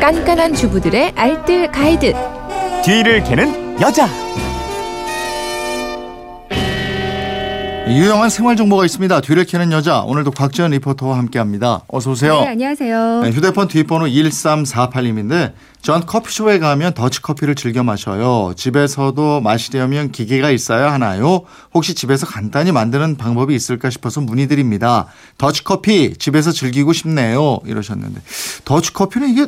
깐깐한 주부들의 알뜰 가이드. 뒤를 캐는 여자. 유용한 생활 정보가 있습니다. 뒤를 캐는 여자. 오늘도 곽지연 리포터와 함께합니다. 어서 오세요. 네, 안녕하세요. 네, 휴대폰 뒷번호 1348님인데 전 커피숍에 가면 더치커피를 즐겨 마셔요. 집에서도 마시려면 기계가 있어야 하나요? 혹시 집에서 간단히 만드는 방법이 있을까 싶어서 문의드립니다. 더치커피 집에서 즐기고 싶네요. 이러셨는데 더치커피는 이게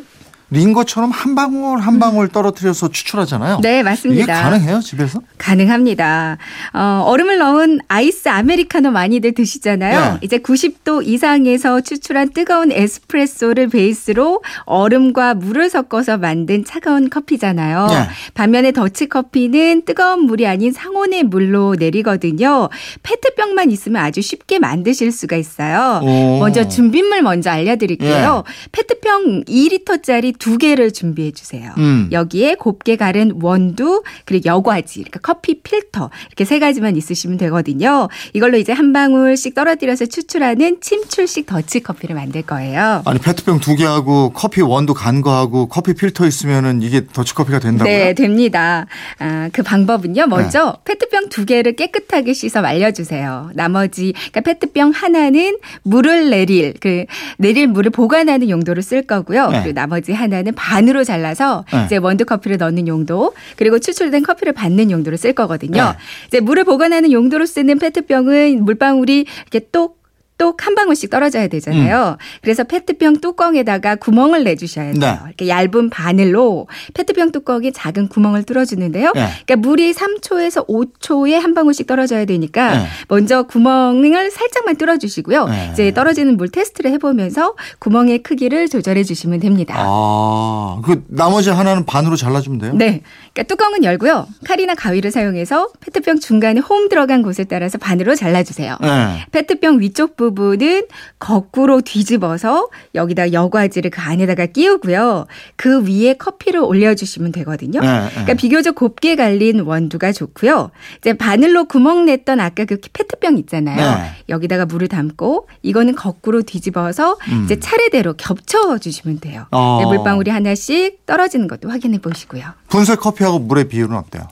링거처럼 한 방울 한 방울 떨어뜨려서 추출하잖아요. 네, 맞습니다. 이게 가능해요 집에서? 가능합니다. 어, 얼음을 넣은 아이스 아메리카노 많이들 드시잖아요. 네. 이제 90도 이상에서 추출한 뜨거운 에스프레소를 베이스로 얼음과 물을 섞어서 만든 차가운 커피잖아요. 네. 반면에 더치 커피는 뜨거운 물이 아닌 상온의 물로 내리거든요. 페트병만 있으면 아주 쉽게 만드실 수가 있어요. 오. 먼저 준비물 먼저 알려드릴게요. 페트병 2리터짜리 두 개를 준비해 주세요. 음. 여기에 곱게 가른 원두 그리고 여과지 그러니까 커피 필터 이렇게 세 가지만 있으시면 되거든요. 이걸로 이제 한 방울씩 떨어뜨려서 추출하는 침출식 더치 커피를 만들 거예요. 아니 페트병 두 개하고 커피 원두 간 거하고 커피 필터 있으면은 이게 더치 커피가 된다고요? 네, 됩니다. 아, 그 방법은요. 먼저 페트병 두 개를 깨끗하게 씻어 말려주세요. 나머지 그러니까 페트병 하나는 물을 내릴 그 내릴 물을 보관하는 용도로 쓸 거고요. 네. 그리고 나머지 하나 는 반으로 잘라서 네. 이제 원두 커피를 넣는 용도 그리고 추출된 커피를 받는 용도로 쓸 거거든요. 네. 이제 물을 보관하는 용도로 쓰는 페트병은 물방울이 이렇게 똑 똑한 방울씩 떨어져야 되잖아요. 그래서 페트병 뚜껑에다가 구멍을 내주셔야 돼요. 음. 네. 이렇게 얇은 바늘로 페트병 뚜껑에 작은 구멍을 뚫어주는데요. 네. 그러니까 물이 3초에서 5초에 한 방울씩 떨어져야 되니까 네. 먼저 구멍을 살짝만 뚫어주시고요. 네. 이제 떨어지는 물 테스트를 해보면서 구멍의 크기를 조절해 주시면 됩니다. 아, 그 나머지 하나는 반으로 잘라주면 돼요? 네. 그러니까 뚜껑은 열고요. 칼이나 가위를 사용해서 페트병 중간에 홈 들어간 곳에 따라서 반으로 잘라주세요. 네. 페트병 위쪽 부분 은 거꾸로 뒤집어서 여기다 여과지를 그 안에다가 끼우고요. 그 위에 커피를 올려주시면 되거든요. 네, 네. 그러니까 비교적 곱게 갈린 원두가 좋고요. 이제 바늘로 구멍 냈던 아까 그 페트병 있잖아요. 네. 여기다가 물을 담고 이거는 거꾸로 뒤집어서 음. 이제 차례대로 겹쳐 주시면 돼요. 어. 네, 물방울이 하나씩 떨어지는 것도 확인해 보시고요. 분쇄 커피하고 물의 비율은 어때요?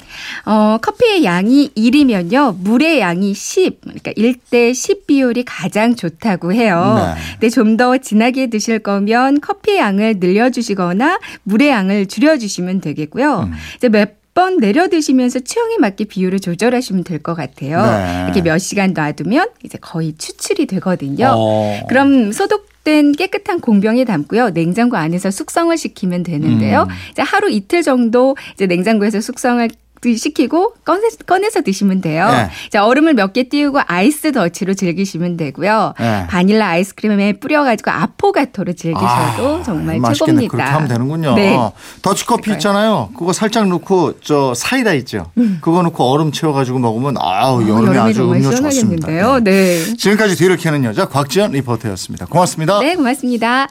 어, 커피의 양이 1이면요. 물의 양이 10. 그러니까 1대 10 비율이 가장 좋다고 해요. 네. 근데 좀 더 진하게 드실 거면 커피의 양을 늘려 주시거나 물의 양을 줄여 주시면 되겠고요. 음. 이제 몇번 내려 드시면서 취향에 맞게 비율을 조절하시면 될 것 같아요. 네. 이렇게 몇 시간 놔두면 이제 거의 추출이 되거든요. 어. 그럼 소독 된 깨끗한 공병에 담고요. 냉장고 안에서 숙성을 시키면 되는데요. 음. 이제 하루 이틀 정도 이제 냉장고에서 숙성을 시키고 꺼내, 꺼내서 드시면 돼요. 네. 자, 얼음을 몇 개 띄우고 아이스 더치로 즐기시면 되고요. 네. 바닐라 아이스크림에 뿌려가지고 아포가토로 즐기셔도 아, 정말 맛있겠네. 최고입니다. 그렇게 하면 되는군요. 네. 더치커피 있잖아요. 그거 살짝 넣고 저 사이다 있죠. 그거 넣고 얼음 채워가지고 먹으면 아우 음. 어, 여름에 아주 정말 음료 좋습니다. 네. 네. 지금까지 뒤를 캐는 여자 곽지연 리포터였습니다. 고맙습니다. 네, 고맙습니다.